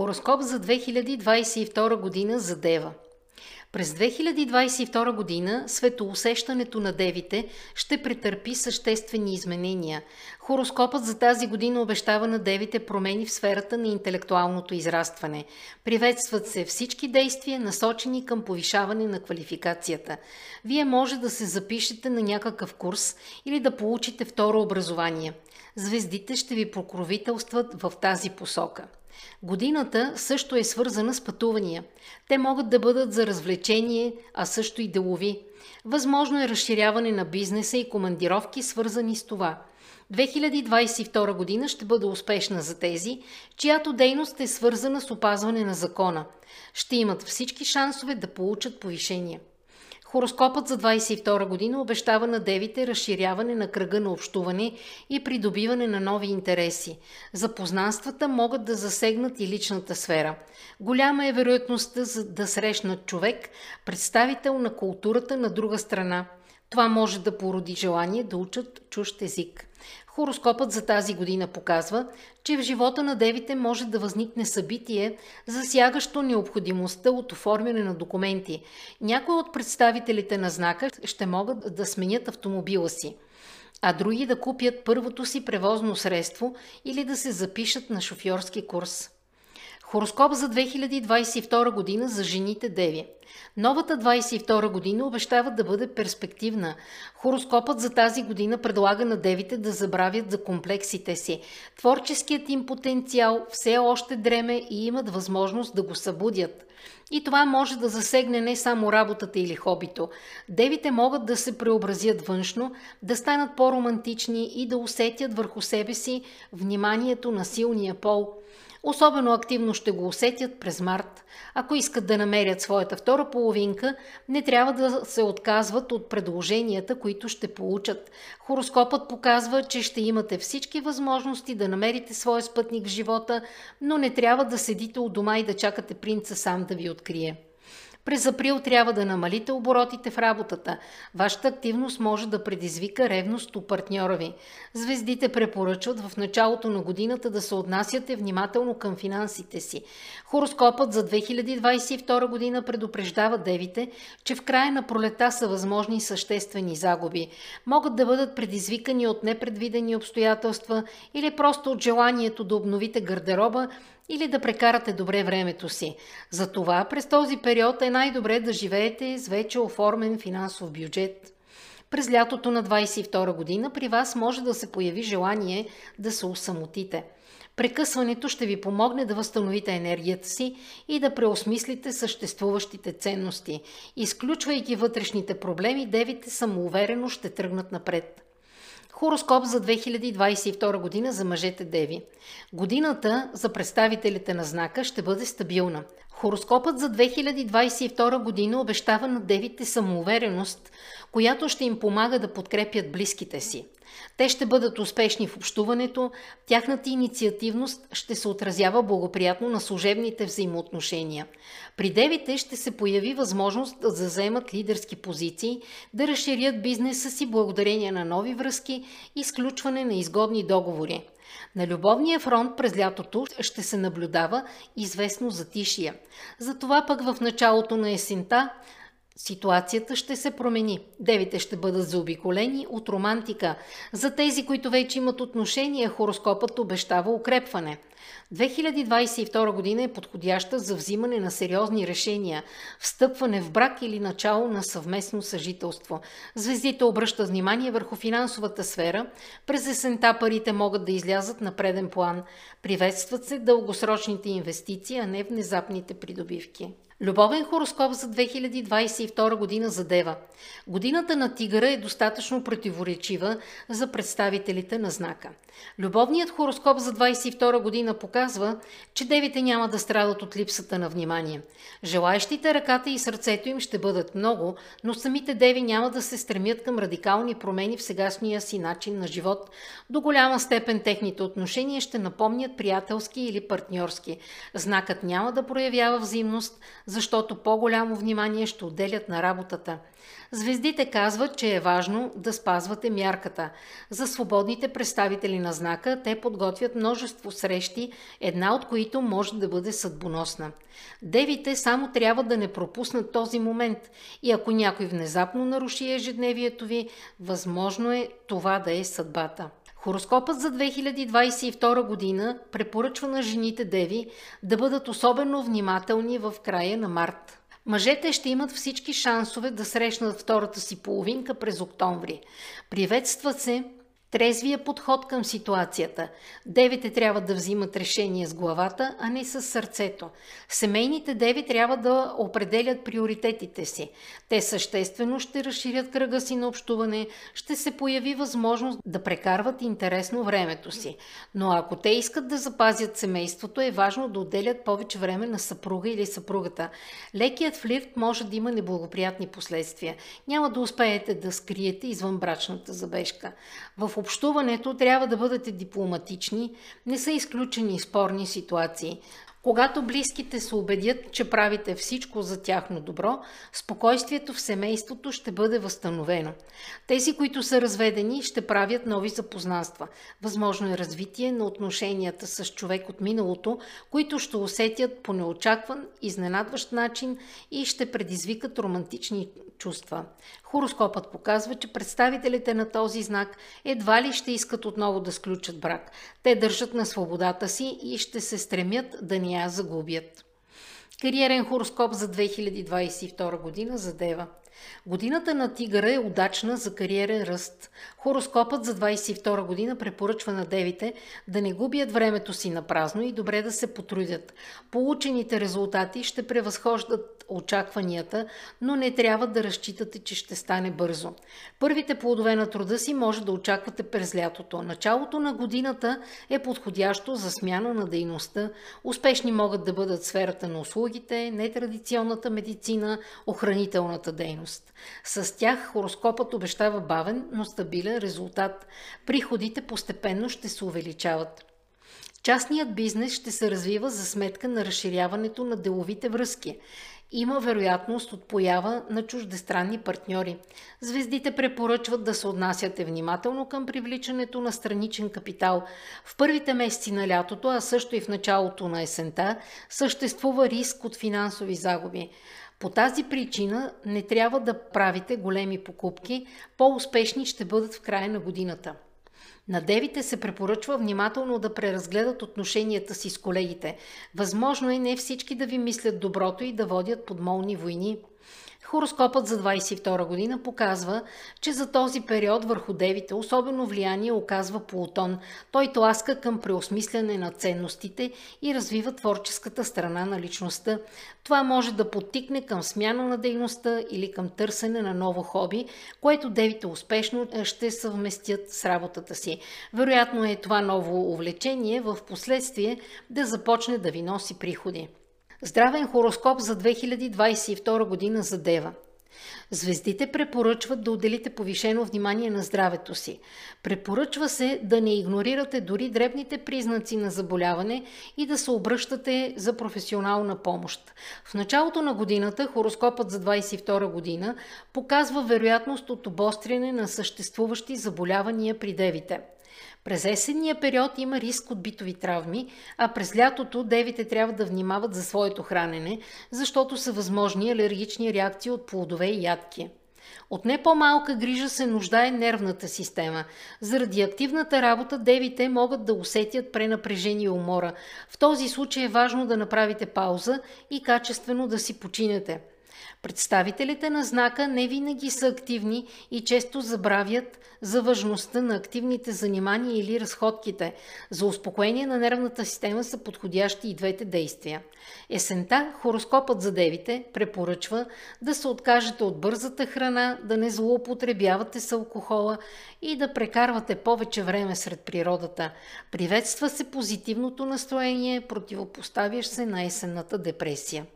Хороскоп за 2022 година за Дева. През 2022 година светоусещането на девите ще претърпи съществени изменения. Хороскопът за тази година обещава на девите промени в сферата на интелектуалното израстване. Приветстват се всички действия, насочени към повишаване на квалификацията. Вие може да се запишете на някакъв курс или да получите второ образование. Звездите ще ви покровителстват в тази посока. Годината също е свързана с пътувания. Те могат да бъдат за развлечение, а също и делови. Възможно е разширяване на бизнеса и командировки, свързани с това. 2022 година ще бъде успешна за тези, чиято дейност е свързана с опазване на закона. Ще имат всички шансове да получат повишение. Хороскопът за 22 година обещава на девите разширяване на кръга на общуване и придобиване на нови интереси. Запознанствата могат да засегнат и личната сфера. Голяма е вероятността за да срещнат човек, представител на културата на друга страна. Това може да породи желание да учат чужд език. Хороскопът за тази година показва, че в живота на девите може да възникне събитие, засягащо необходимостта от оформяне на документи. Някои от представителите на знака ще могат да сменят автомобила си, а други да купят първото си превозно средство или да се запишат на шофьорски курс. Хороскоп за 2022 година за жените Деви. Новата 22 година обещава да бъде перспективна. Хороскопът за тази година предлага на девите да забравят за комплексите си. Творческият им потенциал все още дреме и имат възможност да го събудят. И това може да засегне не само работата или хобито. Девите могат да се преобразят външно, да станат по-романтични и да усетят върху себе си вниманието на силния пол – Особено активно ще го усетят през март. Ако искат да намерят своята втора половинка, не трябва да се отказват от предложенията, които ще получат. Хороскопът показва, че ще имате всички възможности да намерите своя спътник в живота, но не трябва да седите у дома и да чакате принца сам да ви открие. През април трябва да намалите оборотите в работата. Вашата активност може да предизвика ревност у партньора ви. Звездите препоръчват в началото на годината да се отнасяте внимателно към финансите си. Хороскопът за 2022 година предупреждава девите, че в края на пролета са възможни съществени загуби. Могат да бъдат предизвикани от непредвидени обстоятелства или просто от желанието да обновите гардероба или да прекарате добре времето си. Затова през този период е най-добре да живеете с вече оформен финансов бюджет. През лятото на 22 година при вас може да се появи желание да се усамотите. Прекъсването ще ви помогне да възстановите енергията си и да преосмислите съществуващите ценности. Изключвайки вътрешните проблеми, девите самоуверено ще тръгнат напред. Хороскоп за 2022 година за мъжете Деви. Годината за представителите на знака ще бъде стабилна. Хороскопът за 2022 година обещава на девите самоувереност, която ще им помага да подкрепят близките си. Те ще бъдат успешни в общуването, тяхната инициативност ще се отразява благоприятно на служебните взаимоотношения. При девите ще се появи възможност да заемат лидерски позиции, да разширят бизнеса си благодарение на нови връзки и сключване на изгодни договори. На любовния фронт през лятото ще се наблюдава известно затишие. Затова пък в началото на есента Ситуацията ще се промени. Девите ще бъдат заобиколени от романтика. За тези, които вече имат отношение, хороскопът обещава укрепване. 2022 година е подходяща за взимане на сериозни решения, встъпване в брак или начало на съвместно съжителство. Звездите обръщат внимание върху финансовата сфера. През есента парите могат да излязат на преден план. Приветстват се дългосрочните инвестиции, а не внезапните придобивки. Любовен хороскоп за 2022 година за Дева. Годината на Тигъра е достатъчно противоречива за представителите на знака. Любовният хороскоп за 2022 година показва, че девите няма да страдат от липсата на внимание. Желаещите ръката и сърцето им ще бъдат много, но самите деви няма да се стремят към радикални промени в сегашния си начин на живот. До голяма степен техните отношения ще напомнят приятелски или партньорски. Знакът няма да проявява взаимност, защото по-голямо внимание ще отделят на работата. Звездите казват, че е важно да спазвате мярката. За свободните представители на знака те подготвят множество срещи една от които може да бъде съдбоносна. Девите само трябва да не пропуснат този момент и ако някой внезапно наруши ежедневието ви, възможно е това да е съдбата. Хороскопът за 2022 година препоръчва на жените деви да бъдат особено внимателни в края на март. Мъжете ще имат всички шансове да срещнат втората си половинка през октомври. Приветства се Трезвия подход към ситуацията. Девите трябва да взимат решение с главата, а не с сърцето. Семейните деви трябва да определят приоритетите си. Те съществено ще разширят кръга си на общуване, ще се появи възможност да прекарват интересно времето си. Но ако те искат да запазят семейството, е важно да отделят повече време на съпруга или съпругата. Лекият флирт може да има неблагоприятни последствия. Няма да успеете да скриете извън брачната забежка. В общуването трябва да бъдете дипломатични, не са изключени спорни ситуации. Когато близките се убедят, че правите всичко за тяхно добро, спокойствието в семейството ще бъде възстановено. Тези, които са разведени, ще правят нови запознанства. Възможно е развитие на отношенията с човек от миналото, които ще усетят по неочакван, изненадващ начин и ще предизвикат романтични чувства. Хороскопът показва, че представителите на този знак едва ли ще искат отново да сключат брак. Те държат на свободата си и ще се стремят да ни я загубят. Кариерен хороскоп за 2022 година за Дева. Годината на тигъра е удачна за кариерен ръст. Хороскопът за 22 година препоръчва на девите да не губят времето си на празно и добре да се потрудят. Получените резултати ще превъзхождат очакванията, но не трябва да разчитате, че ще стане бързо. Първите плодове на труда си може да очаквате през лятото. Началото на годината е подходящо за смяна на дейността. Успешни могат да бъдат сферата на услугите, нетрадиционната медицина, охранителната дейност. С тях хороскопът обещава бавен, но стабилен резултат. Приходите постепенно ще се увеличават. Частният бизнес ще се развива за сметка на разширяването на деловите връзки има вероятност от поява на чуждестранни партньори. Звездите препоръчват да се отнасяте внимателно към привличането на страничен капитал. В първите месеци на лятото, а също и в началото на есента, съществува риск от финансови загуби. По тази причина не трябва да правите големи покупки, по-успешни ще бъдат в края на годината. На девите се препоръчва внимателно да преразгледат отношенията си с колегите. Възможно е не всички да ви мислят доброто и да водят подмолни войни. Хороскопът за 22 година показва, че за този период върху девите особено влияние оказва Плутон. Той тласка към преосмисляне на ценностите и развива творческата страна на личността. Това може да подтикне към смяна на дейността или към търсене на ново хоби, което девите успешно ще съвместят с работата си. Вероятно е това ново увлечение в последствие да започне да ви носи приходи. Здравен хороскоп за 2022 година за Дева. Звездите препоръчват да отделите повишено внимание на здравето си. Препоръчва се да не игнорирате дори дребните признаци на заболяване и да се обръщате за професионална помощ. В началото на годината хороскопът за 22 година показва вероятност от обостряне на съществуващи заболявания при девите. През есенния период има риск от битови травми, а през лятото девите трябва да внимават за своето хранене, защото са възможни алергични реакции от плодове и ядки. От не по-малка грижа се нуждае нервната система. Заради активната работа девите могат да усетят пренапрежение и умора. В този случай е важно да направите пауза и качествено да си починете. Представителите на знака не винаги са активни и често забравят за важността на активните занимания или разходките. За успокоение на нервната система са подходящи и двете действия. Есента хороскопът за девите препоръчва да се откажете от бързата храна, да не злоупотребявате с алкохола и да прекарвате повече време сред природата. Приветства се позитивното настроение, противопоставящ се на есенната депресия.